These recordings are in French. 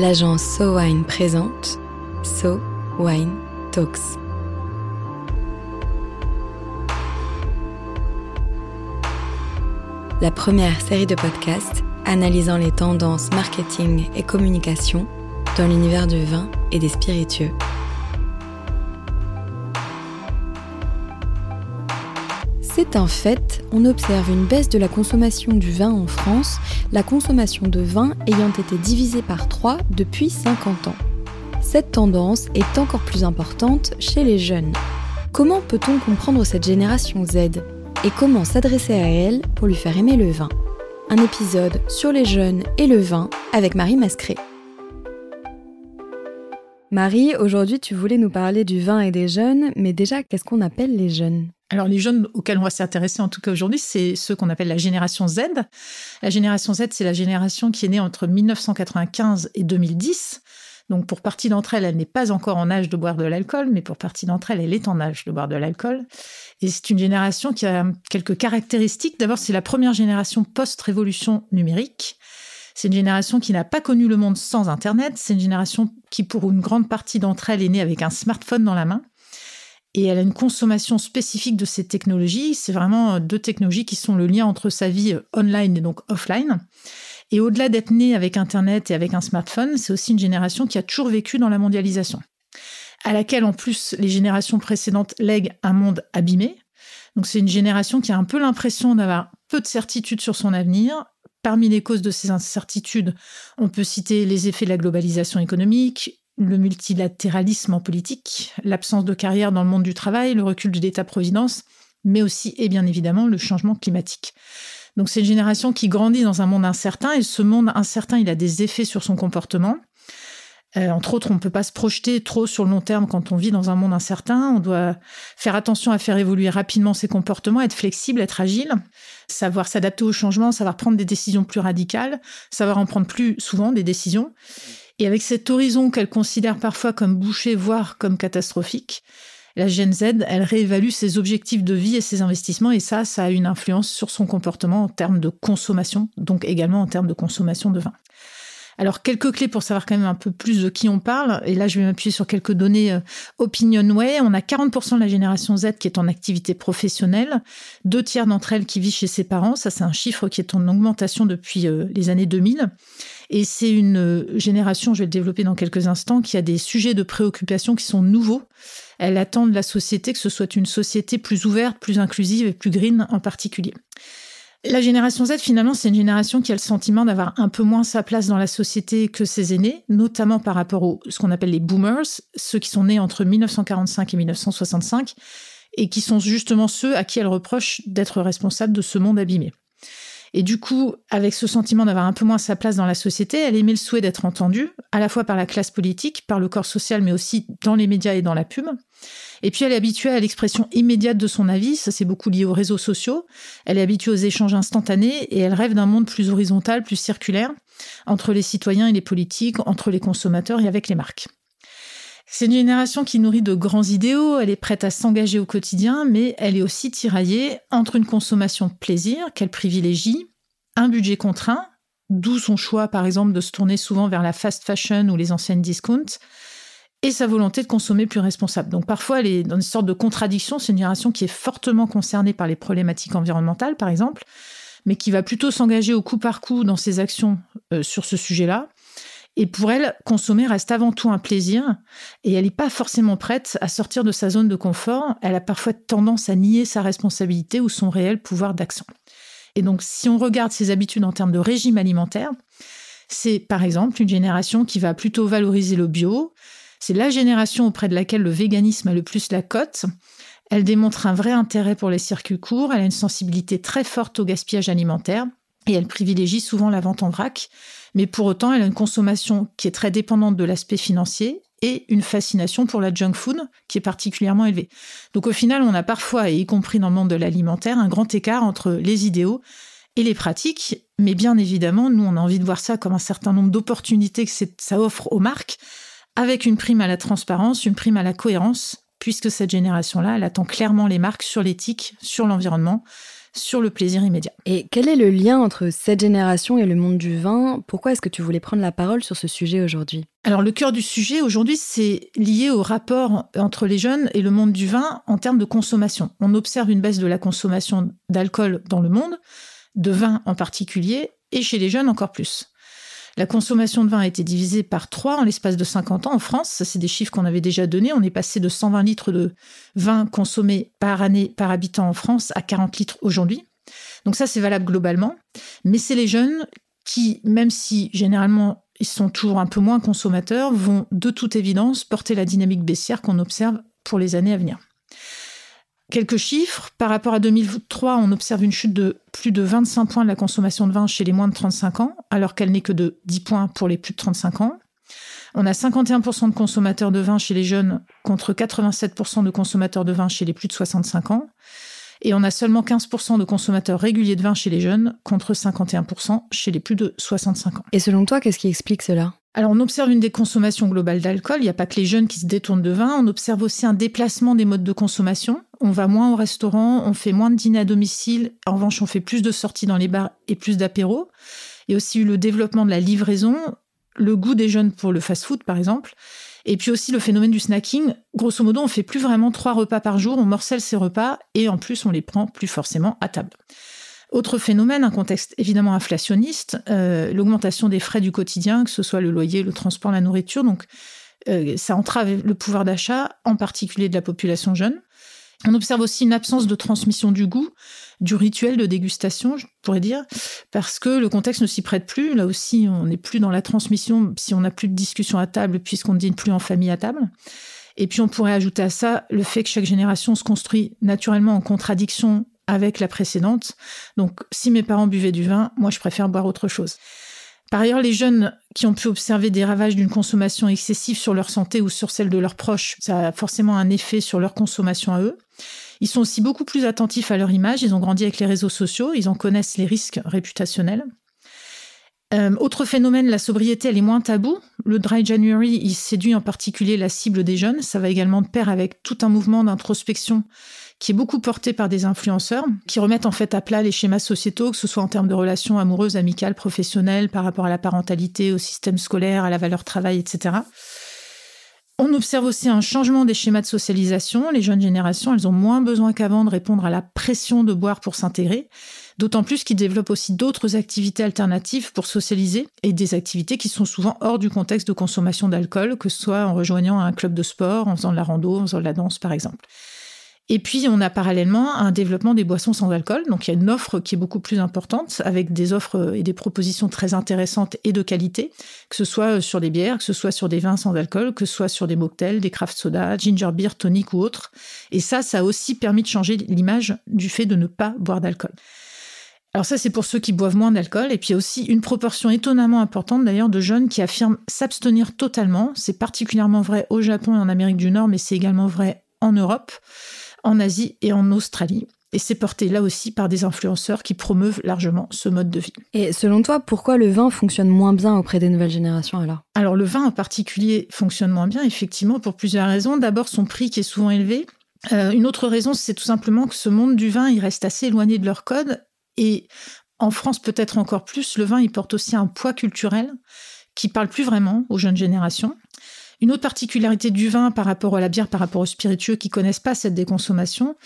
l'agence So Wine présente So Wine Talks. La première série de podcasts analysant les tendances marketing et communication dans l'univers du vin et des spiritueux. C'est un fait, on observe une baisse de la consommation du vin en France, la consommation de vin ayant été divisée par 3 depuis 50 ans. Cette tendance est encore plus importante chez les jeunes. Comment peut-on comprendre cette génération Z et comment s'adresser à elle pour lui faire aimer le vin? Un épisode sur les jeunes et le vin avec Marie Mascré. Marie, aujourd'hui tu voulais nous parler du vin et des jeunes, mais déjà qu'est-ce qu'on appelle les jeunes? Alors les jeunes auxquels on va s'intéresser en tout cas aujourd'hui, c'est ceux qu'on appelle la génération Z. La génération Z, c'est la génération qui est née entre 1995 et 2010. Donc pour partie d'entre elles, elle n'est pas encore en âge de boire de l'alcool, mais pour partie d'entre elles, elle est en âge de boire de l'alcool. Et c'est une génération qui a quelques caractéristiques. D'abord, c'est la première génération post-révolution numérique. C'est une génération qui n'a pas connu le monde sans Internet. C'est une génération qui, pour une grande partie d'entre elles, est née avec un smartphone dans la main et elle a une consommation spécifique de ces technologies. C'est vraiment deux technologies qui sont le lien entre sa vie online et donc offline. Et au-delà d'être née avec Internet et avec un smartphone, c'est aussi une génération qui a toujours vécu dans la mondialisation, à laquelle en plus les générations précédentes lèguent un monde abîmé. Donc c'est une génération qui a un peu l'impression d'avoir peu de certitude sur son avenir. Parmi les causes de ces incertitudes, on peut citer les effets de la globalisation économique, le multilatéralisme en politique, l'absence de carrière dans le monde du travail, le recul de l'État-providence, mais aussi et bien évidemment le changement climatique. Donc c'est une génération qui grandit dans un monde incertain et ce monde incertain, il a des effets sur son comportement. Euh, entre autres, on ne peut pas se projeter trop sur le long terme quand on vit dans un monde incertain. On doit faire attention à faire évoluer rapidement ses comportements, être flexible, être agile, savoir s'adapter aux changements, savoir prendre des décisions plus radicales, savoir en prendre plus souvent des décisions. Et avec cet horizon qu'elle considère parfois comme bouché, voire comme catastrophique, la Gen Z, elle réévalue ses objectifs de vie et ses investissements, et ça, ça a une influence sur son comportement en termes de consommation, donc également en termes de consommation de vin. Alors, quelques clés pour savoir quand même un peu plus de qui on parle. Et là, je vais m'appuyer sur quelques données euh, OpinionWay. On a 40% de la génération Z qui est en activité professionnelle, deux tiers d'entre elles qui vivent chez ses parents. Ça, c'est un chiffre qui est en augmentation depuis euh, les années 2000. Et c'est une euh, génération, je vais le développer dans quelques instants, qui a des sujets de préoccupation qui sont nouveaux. Elle attend de la société que ce soit une société plus ouverte, plus inclusive et plus green en particulier. La génération Z, finalement, c'est une génération qui a le sentiment d'avoir un peu moins sa place dans la société que ses aînés, notamment par rapport aux ce qu'on appelle les boomers, ceux qui sont nés entre 1945 et 1965, et qui sont justement ceux à qui elle reproche d'être responsable de ce monde abîmé. Et du coup, avec ce sentiment d'avoir un peu moins sa place dans la société, elle émet le souhait d'être entendue, à la fois par la classe politique, par le corps social, mais aussi dans les médias et dans la pub. Et puis elle est habituée à l'expression immédiate de son avis, ça c'est beaucoup lié aux réseaux sociaux. Elle est habituée aux échanges instantanés et elle rêve d'un monde plus horizontal, plus circulaire, entre les citoyens et les politiques, entre les consommateurs et avec les marques. C'est une génération qui nourrit de grands idéaux, elle est prête à s'engager au quotidien, mais elle est aussi tiraillée entre une consommation plaisir qu'elle privilégie, un budget contraint, d'où son choix par exemple de se tourner souvent vers la fast fashion ou les anciennes discounts, et sa volonté de consommer plus responsable. Donc parfois, elle est dans une sorte de contradiction. C'est une génération qui est fortement concernée par les problématiques environnementales, par exemple, mais qui va plutôt s'engager au coup par coup dans ses actions euh, sur ce sujet-là. Et pour elle, consommer reste avant tout un plaisir, et elle n'est pas forcément prête à sortir de sa zone de confort. Elle a parfois tendance à nier sa responsabilité ou son réel pouvoir d'action. Et donc, si on regarde ses habitudes en termes de régime alimentaire, c'est par exemple une génération qui va plutôt valoriser le bio, c'est la génération auprès de laquelle le véganisme a le plus la cote. Elle démontre un vrai intérêt pour les circuits courts, elle a une sensibilité très forte au gaspillage alimentaire et elle privilégie souvent la vente en vrac. Mais pour autant, elle a une consommation qui est très dépendante de l'aspect financier et une fascination pour la junk food qui est particulièrement élevée. Donc au final, on a parfois, et y compris dans le monde de l'alimentaire, un grand écart entre les idéaux et les pratiques. Mais bien évidemment, nous, on a envie de voir ça comme un certain nombre d'opportunités que ça offre aux marques avec une prime à la transparence, une prime à la cohérence, puisque cette génération-là, elle attend clairement les marques sur l'éthique, sur l'environnement. Sur le plaisir immédiat. Et quel est le lien entre cette génération et le monde du vin? Pourquoi est-ce que tu voulais prendre la parole sur ce sujet aujourd'hui? Alors le cœur du sujet aujourd'hui, c'est lié au rapport entre les jeunes et le monde du vin en termes de consommation. On observe une baisse de la consommation d'alcool dans le monde, de vin en particulier, et chez les jeunes encore plus. La consommation de vin a été divisée par 3 en l'espace de 50 ans en France. Ça, c'est des chiffres qu'on avait déjà donnés. On est passé de 120 litres de vin consommés par année par habitant en France à 40 litres aujourd'hui. Donc ça, c'est valable globalement. Mais c'est les jeunes qui, même si généralement ils sont toujours un peu moins consommateurs, vont de toute évidence porter la dynamique baissière qu'on observe pour les années à venir. Quelques chiffres. Par rapport à 2003, on observe une chute de plus de 25 points de la consommation de vin chez les moins de 35 ans, alors qu'elle n'est que de 10 points pour les plus de 35 ans. On a 51% de consommateurs de vin chez les jeunes contre 87% de consommateurs de vin chez les plus de 65 ans. Et on a seulement 15% de consommateurs réguliers de vin chez les jeunes contre 51% chez les plus de 65 ans. Et selon toi, qu'est-ce qui explique cela? Alors, on observe une déconsommation globale d'alcool. Il n'y a pas que les jeunes qui se détournent de vin. On observe aussi un déplacement des modes de consommation. On va moins au restaurant, on fait moins de dîners à domicile. En revanche, on fait plus de sorties dans les bars et plus d'apéros. Il y a aussi eu le développement de la livraison, le goût des jeunes pour le fast-food, par exemple. Et puis aussi le phénomène du snacking. Grosso modo, on fait plus vraiment trois repas par jour. On morcelle ces repas et en plus, on les prend plus forcément à table. Autre phénomène, un contexte évidemment inflationniste, euh, l'augmentation des frais du quotidien, que ce soit le loyer, le transport, la nourriture. Donc, euh, ça entrave le pouvoir d'achat, en particulier de la population jeune. On observe aussi une absence de transmission du goût, du rituel de dégustation, je pourrais dire, parce que le contexte ne s'y prête plus. Là aussi, on n'est plus dans la transmission si on n'a plus de discussion à table, puisqu'on ne dîne plus en famille à table. Et puis on pourrait ajouter à ça le fait que chaque génération se construit naturellement en contradiction avec la précédente. Donc, si mes parents buvaient du vin, moi, je préfère boire autre chose. Par ailleurs, les jeunes qui ont pu observer des ravages d'une consommation excessive sur leur santé ou sur celle de leurs proches, ça a forcément un effet sur leur consommation à eux. Ils sont aussi beaucoup plus attentifs à leur image, ils ont grandi avec les réseaux sociaux, ils en connaissent les risques réputationnels. Euh, autre phénomène, la sobriété, elle est moins taboue. Le Dry January, il séduit en particulier la cible des jeunes. Ça va également de pair avec tout un mouvement d'introspection qui est beaucoup porté par des influenceurs, qui remettent en fait à plat les schémas sociétaux, que ce soit en termes de relations amoureuses, amicales, professionnelles, par rapport à la parentalité, au système scolaire, à la valeur travail, etc. On observe aussi un changement des schémas de socialisation. Les jeunes générations, elles ont moins besoin qu'avant de répondre à la pression de boire pour s'intégrer, d'autant plus qu'ils développent aussi d'autres activités alternatives pour socialiser et des activités qui sont souvent hors du contexte de consommation d'alcool, que ce soit en rejoignant un club de sport, en faisant de la rando, en faisant de la danse par exemple. Et puis, on a parallèlement un développement des boissons sans alcool. Donc, il y a une offre qui est beaucoup plus importante, avec des offres et des propositions très intéressantes et de qualité, que ce soit sur des bières, que ce soit sur des vins sans alcool, que ce soit sur des mocktails, des craft soda, ginger beer, tonic ou autres. Et ça, ça a aussi permis de changer l'image du fait de ne pas boire d'alcool. Alors ça, c'est pour ceux qui boivent moins d'alcool. Et puis aussi une proportion étonnamment importante d'ailleurs de jeunes qui affirment s'abstenir totalement. C'est particulièrement vrai au Japon et en Amérique du Nord, mais c'est également vrai en Europe en Asie et en Australie. Et c'est porté là aussi par des influenceurs qui promeuvent largement ce mode de vie. Et selon toi, pourquoi le vin fonctionne moins bien auprès des nouvelles générations alors? Alors le vin en particulier fonctionne moins bien, effectivement, pour plusieurs raisons. D'abord son prix qui est souvent élevé. Euh, une autre raison, c'est tout simplement que ce monde du vin, il reste assez éloigné de leur code. Et en France, peut-être encore plus, le vin, il porte aussi un poids culturel qui parle plus vraiment aux jeunes générations. Une autre particularité du vin par rapport à la bière, par rapport aux spiritueux qui connaissent pas cette déconsommation,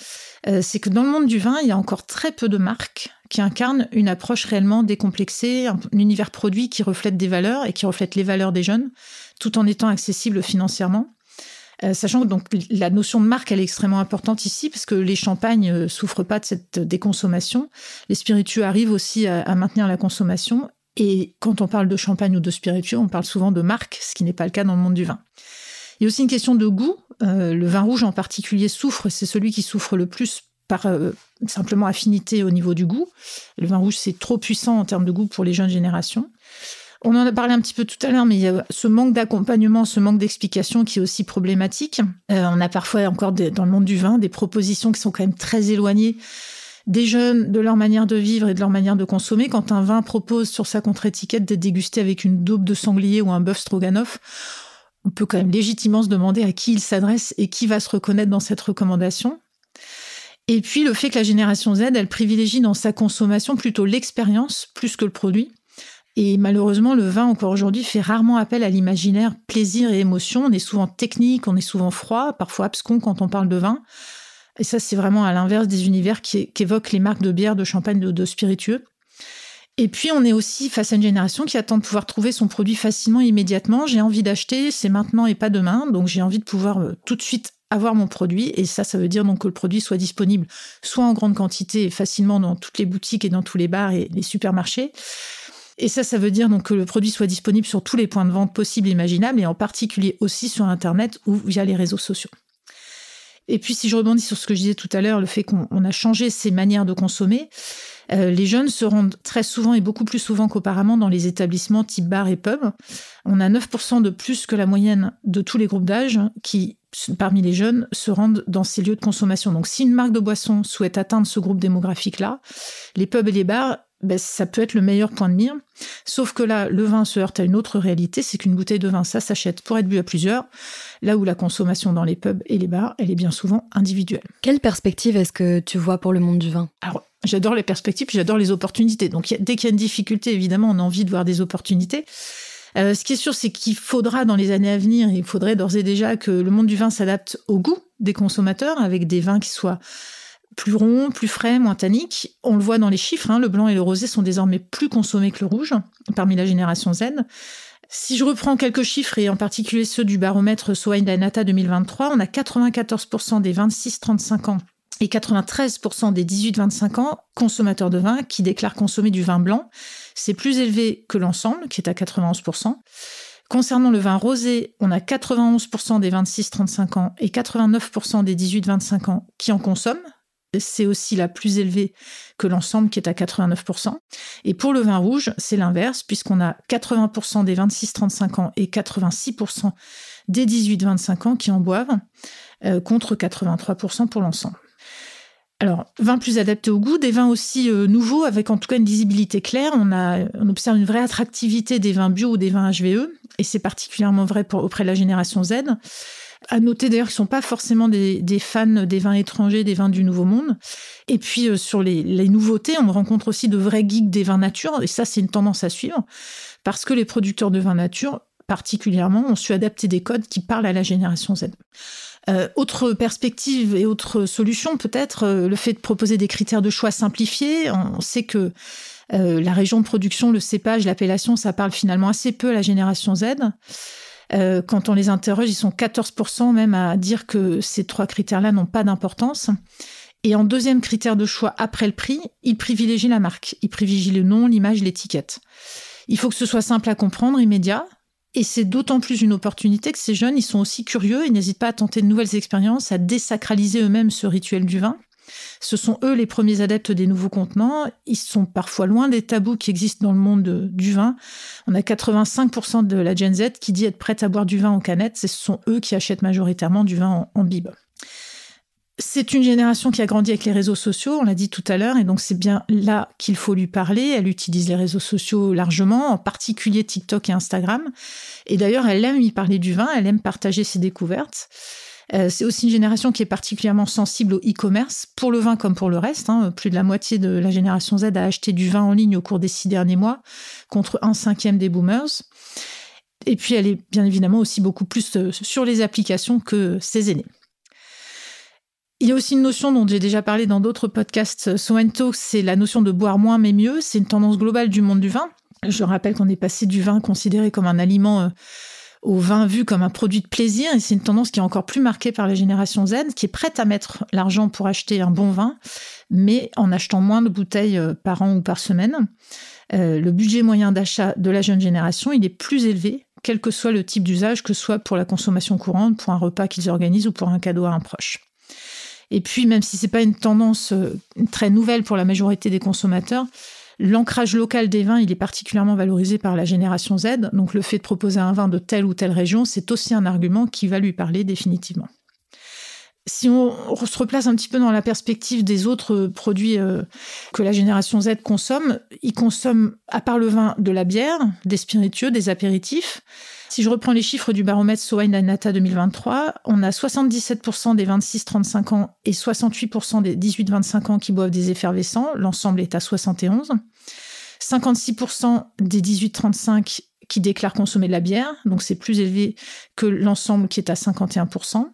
euh, c'est que dans le monde du vin, il y a encore très peu de marques qui incarnent une approche réellement décomplexée, un, univers produit qui reflète des valeurs et qui reflète les valeurs des jeunes, tout en étant accessible financièrement. Euh, sachant que la notion de marque est extrêmement importante ici parce que les champagnes ne euh, souffrent pas de cette déconsommation, les spiritueux arrivent aussi à maintenir la consommation et quand on parle de champagne ou de spiritueux, on parle souvent de marque, ce qui n'est pas le cas dans le monde du vin. Il y a aussi une question de goût. Euh, le vin rouge en particulier souffre, c'est celui qui souffre le plus par euh, simplement affinité au niveau du goût. Le vin rouge, c'est trop puissant en termes de goût pour les jeunes générations. On en a parlé un petit peu tout à l'heure, mais il y a ce manque d'accompagnement, ce manque d'explication qui est aussi problématique. Euh, on a parfois encore dans le monde du vin des propositions qui sont quand même très éloignées des jeunes, de leur manière de vivre et de leur manière de consommer. Quand un vin propose sur sa contre-étiquette d'être dégusté avec une daube de sanglier ou un bœuf stroganoff, on peut quand même légitimement se demander à qui il s'adresse et qui va se reconnaître dans cette recommandation. Et puis le fait que la génération Z, elle privilégie dans sa consommation plutôt l'expérience plus que le produit. Et malheureusement, le vin, encore aujourd'hui, fait rarement appel à l'imaginaire, plaisir et émotion. On est souvent technique, on est souvent froid, parfois abscon quand on parle de vin. Et ça, c'est vraiment à l'inverse des univers qui, qu'évoquent les marques de bière, de champagne, de, de spiritueux. Et puis, on est aussi face à une génération qui attend de pouvoir trouver son produit facilement, immédiatement. J'ai envie d'acheter, c'est maintenant et pas demain. Donc, j'ai envie de pouvoir euh, tout de suite avoir mon produit. Et ça, ça veut dire donc que le produit soit disponible soit en grande quantité et facilement dans toutes les boutiques et dans tous les bars et les supermarchés. Et ça, ça veut dire donc que le produit soit disponible sur tous les points de vente possibles et imaginables, et en particulier aussi sur Internet ou via les réseaux sociaux. Et puis, si je rebondis sur ce que je disais tout à l'heure, le fait qu'on a changé ses manières de consommer, euh, les jeunes se rendent très souvent et beaucoup plus souvent qu'auparavant dans les établissements type bar et pub. On a 9% de plus que la moyenne de tous les groupes d'âge qui, parmi les jeunes, se rendent dans ces lieux de consommation. Donc si une marque de boisson souhaite atteindre ce groupe démographique-là, les pubs et les bars ben, ça peut être le meilleur point de mire. Sauf que là, le vin se heurte à une autre réalité, c'est qu'une bouteille de vin, ça s'achète pour être bu à plusieurs, là où la consommation dans les pubs et les bars, elle est bien souvent individuelle. Quelle perspective est-ce que tu vois pour le monde du vin? Alors, j'adore les perspectives, j'adore les opportunités. Donc, dès qu'il y a une difficulté, évidemment, on a envie de voir des opportunités. Euh, ce qui est sûr, c'est qu'il faudra dans les années à venir, il faudrait d'ores et déjà que le monde du vin s'adapte au goût des consommateurs, avec des vins qui soient plus rond, plus frais, moins tannique. On le voit dans les chiffres, hein, le blanc et le rosé sont désormais plus consommés que le rouge parmi la génération Z. Si je reprends quelques chiffres, et en particulier ceux du baromètre Soain Nata 2023, on a 94% des 26-35 ans et 93% des 18-25 ans consommateurs de vin qui déclarent consommer du vin blanc. C'est plus élevé que l'ensemble, qui est à 91%. Concernant le vin rosé, on a 91% des 26-35 ans et 89% des 18-25 ans qui en consomment, c'est aussi la plus élevée que l'ensemble qui est à 89%. Et pour le vin rouge, c'est l'inverse, puisqu'on a 80% des 26-35 ans et 86% des 18-25 ans qui en boivent, euh, contre 83% pour l'ensemble. Alors, vin plus adapté au goût, des vins aussi euh, nouveaux, avec en tout cas une lisibilité claire. On, observe une vraie attractivité des vins bio ou des vins HVE, et c'est particulièrement vrai auprès de la génération Z. À noter d'ailleurs qu'ils ne sont pas forcément des, fans des vins étrangers, des vins du Nouveau Monde. Et puis euh, sur les, nouveautés, on rencontre aussi de vrais geeks des vins nature, et ça c'est une tendance à suivre, parce que les producteurs de vins nature, particulièrement, ont su adapter des codes qui parlent à la génération Z. Euh, autre perspective et autre solution, peut-être euh, le fait de proposer des critères de choix simplifiés. On sait que la région de production, le cépage, l'appellation, ça parle finalement assez peu à la génération Z. Euh, quand on les interroge, ils sont 14% même à dire que ces trois critères-là n'ont pas d'importance. Et en deuxième critère de choix après le prix, ils privilégient la marque. Ils privilégient le nom, l'image, l'étiquette. Il faut que ce soit simple à comprendre, immédiat. Et c'est d'autant plus une opportunité que ces jeunes, ils sont aussi curieux, ils n'hésitent pas à tenter de nouvelles expériences, à désacraliser eux-mêmes ce rituel du vin. Ce sont eux les premiers adeptes des nouveaux contenants. Ils sont parfois loin des tabous qui existent dans le monde du vin. On a 85% de la Gen Z qui dit être prête à boire du vin en canette. Ce sont eux qui achètent majoritairement du vin en, en bib. C'est une génération qui a grandi avec les réseaux sociaux, on l'a dit tout à l'heure, et donc c'est bien là qu'il faut lui parler. Elle utilise les réseaux sociaux largement, en particulier TikTok et Instagram. Et d'ailleurs, elle aime y parler du vin, elle aime partager ses découvertes. Euh, c'est aussi une génération qui est particulièrement sensible au e-commerce, pour le vin comme pour le reste. Hein. Plus de la moitié de la génération Z a acheté du vin en ligne au cours des six derniers mois, contre un cinquième des boomers. Et puis elle est bien évidemment aussi beaucoup plus euh, sur les applications que ses aînés. Il y a aussi une notion dont j'ai déjà parlé dans d'autres podcasts Soento, c'est la notion de boire moins mais mieux. C'est une tendance globale du monde du vin. Je rappelle qu'on est passé du vin considéré comme un aliment euh, au vin vu comme un produit de plaisir. Et c'est une tendance qui est encore plus marquée par la génération Z, qui est prête à mettre l'argent pour acheter un bon vin, mais en achetant moins de bouteilles euh, par an ou par semaine. Euh, le budget moyen d'achat de la jeune génération, il est plus élevé, quel que soit le type d'usage, que ce soit pour la consommation courante, pour un repas qu'ils organisent ou pour un cadeau à un proche. Et puis, même si c'est pas une tendance euh, très nouvelle pour la majorité des consommateurs, L'ancrage local des vins, il est particulièrement valorisé par la génération Z, donc le fait de proposer un vin de telle ou telle région, c'est aussi un argument qui va lui parler définitivement. Si on, se replace un petit peu dans la perspective des autres produits euh, que la génération Z consomme, ils consomment, à part le vin, de la bière, des spiritueux, des apéritifs. Si je reprends les chiffres du baromètre Sowine Nata 2023, on a 77% des 26-35 ans et 68% des 18-25 ans qui boivent des effervescents. L'ensemble est à 71. 56% des 18-35 qui déclarent consommer de la bière, donc c'est plus élevé que l'ensemble qui est à 51%.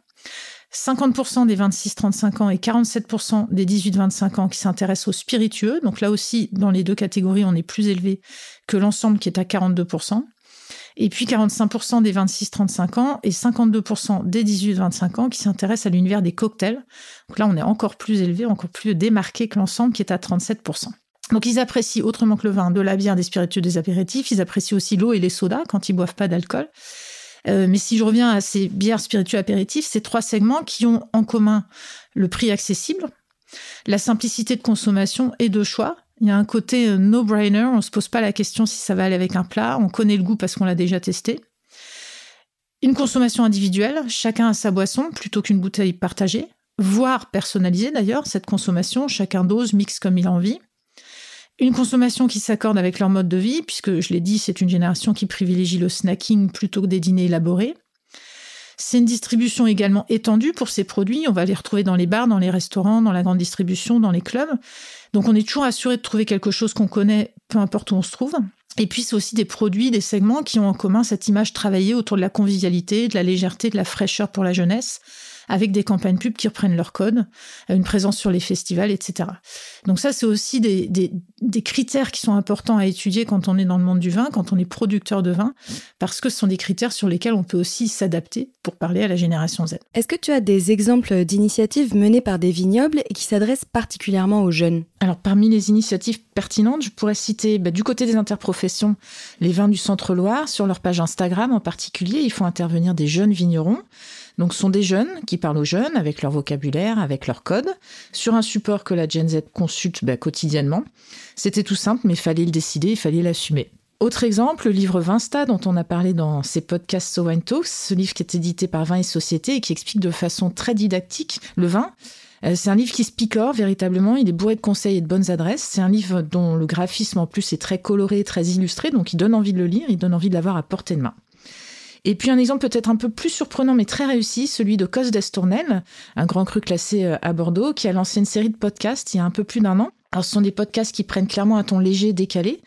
50% des 26-35 ans et 47% des 18-25 ans qui s'intéressent aux spiritueux. Donc là aussi, dans les deux catégories, on est plus élevé que l'ensemble qui est à 42%. Et puis 45% des 26-35 ans et 52% des 18-25 ans qui s'intéressent à l'univers des cocktails. Donc là, on est encore plus élevé, encore plus démarqué que l'ensemble qui est à 37%. Donc ils apprécient autrement que le vin, de la bière, des spiritueux, des apéritifs. Ils apprécient aussi l'eau et les sodas quand ils boivent pas d'alcool. Euh, mais si je reviens à ces bières, spiritueux, apéritifs, c'est trois segments qui ont en commun le prix accessible, la simplicité de consommation et de choix. Il y a un côté euh, no-brainer, on ne se pose pas la question si ça va aller avec un plat, on connaît le goût parce qu'on l'a déjà testé. Une consommation individuelle, chacun a sa boisson plutôt qu'une bouteille partagée, voire personnalisée d'ailleurs, cette consommation, chacun dose, mixe comme il a envie. Une consommation qui s'accorde avec leur mode de vie, puisque je l'ai dit, c'est une génération qui privilégie le snacking plutôt que des dîners élaborés. C'est une distribution également étendue pour ces produits. On va les retrouver dans les bars, dans les restaurants, dans la grande distribution, dans les clubs. Donc on est toujours assuré de trouver quelque chose qu'on connaît, peu importe où on se trouve. Et puis c'est aussi des produits, des segments qui ont en commun cette image travaillée autour de la convivialité, de la légèreté, de la fraîcheur pour la jeunesse avec des campagnes pubs qui reprennent leur code, une présence sur les festivals, etc. Donc ça, c'est aussi des, des, critères qui sont importants à étudier quand on est dans le monde du vin, quand on est producteur de vin, parce que ce sont des critères sur lesquels on peut aussi s'adapter pour parler à la génération Z. Est-ce que tu as des exemples d'initiatives menées par des vignobles et qui s'adressent particulièrement aux jeunes? Alors parmi les initiatives pertinentes, je pourrais citer bah, du côté des interprofessions les vins du Centre-Loire, sur leur page Instagram en particulier, ils font intervenir des jeunes vignerons donc, ce sont des jeunes qui parlent aux jeunes avec leur vocabulaire, avec leur code, sur un support que la Gen Z consulte bah, quotidiennement. C'était tout simple, mais il fallait le décider, il fallait l'assumer. Autre exemple, le livre Vinsta dont on a parlé dans ces podcasts So Wine Talks, ce livre qui est édité par Vin et Société et qui explique de façon très didactique le vin. Euh, c'est un livre qui se picore véritablement, il est bourré de conseils et de bonnes adresses. C'est un livre dont le graphisme en plus est très coloré, très illustré, donc il donne envie de le lire, il donne envie de l'avoir à portée de main. Et puis un exemple peut-être un peu plus surprenant mais très réussi, celui de Cos d'Estournel, un grand cru classé euh, à Bordeaux, qui a lancé une série de podcasts il y a un peu plus d'un an. Alors ce sont des podcasts qui prennent clairement un ton léger, décalé,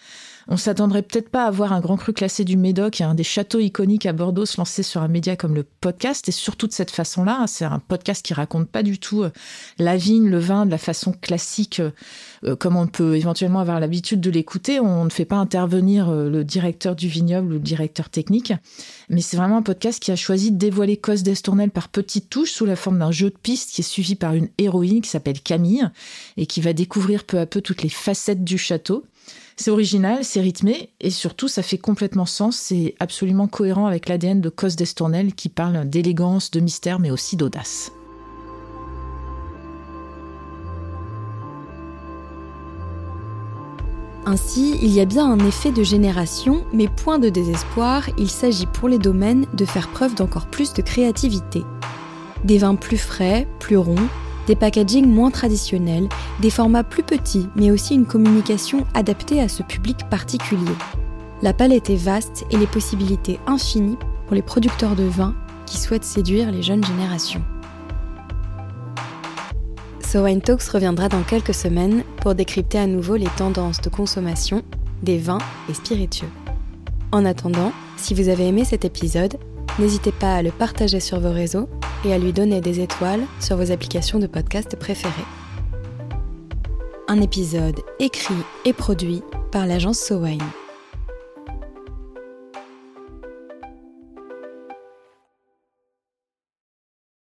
on s'attendrait peut-être pas à voir un grand cru classé du Médoc et un des châteaux iconiques à Bordeaux se lancer sur un média comme le podcast, et surtout de cette façon-là. C'est un podcast qui raconte pas du tout euh, la vigne, le vin de la façon classique, euh, euh, comme on peut éventuellement avoir l'habitude de l'écouter. On ne fait pas intervenir le directeur du vignoble ou le directeur technique, mais c'est vraiment un podcast qui a choisi de dévoiler Cos d'Estournel par petites touches sous la forme d'un jeu de piste qui est suivi par une héroïne qui s'appelle Camille et qui va découvrir peu à peu toutes les facettes du château. C'est original, c'est rythmé et surtout ça fait complètement sens, c'est absolument cohérent avec l'ADN de Cos d'Estournel qui parle d'élégance, de mystère mais aussi d'audace. Ainsi, il y a bien un effet de génération, mais point de désespoir, il s'agit pour les domaines de faire preuve d'encore plus de créativité. Des vins plus frais, plus ronds, des packagings moins traditionnels, des formats plus petits, mais aussi une communication adaptée à ce public particulier. La palette est vaste et les possibilités infinies pour les producteurs de vin qui souhaitent séduire les jeunes générations. So Wine Talks reviendra dans quelques semaines pour décrypter à nouveau les tendances de consommation des vins et spiritueux. En attendant, si vous avez aimé cet épisode, n'hésitez pas à le partager sur vos réseaux et à lui donner des étoiles sur vos applications de podcast préférées. Un épisode écrit et produit par l'agence SoWine.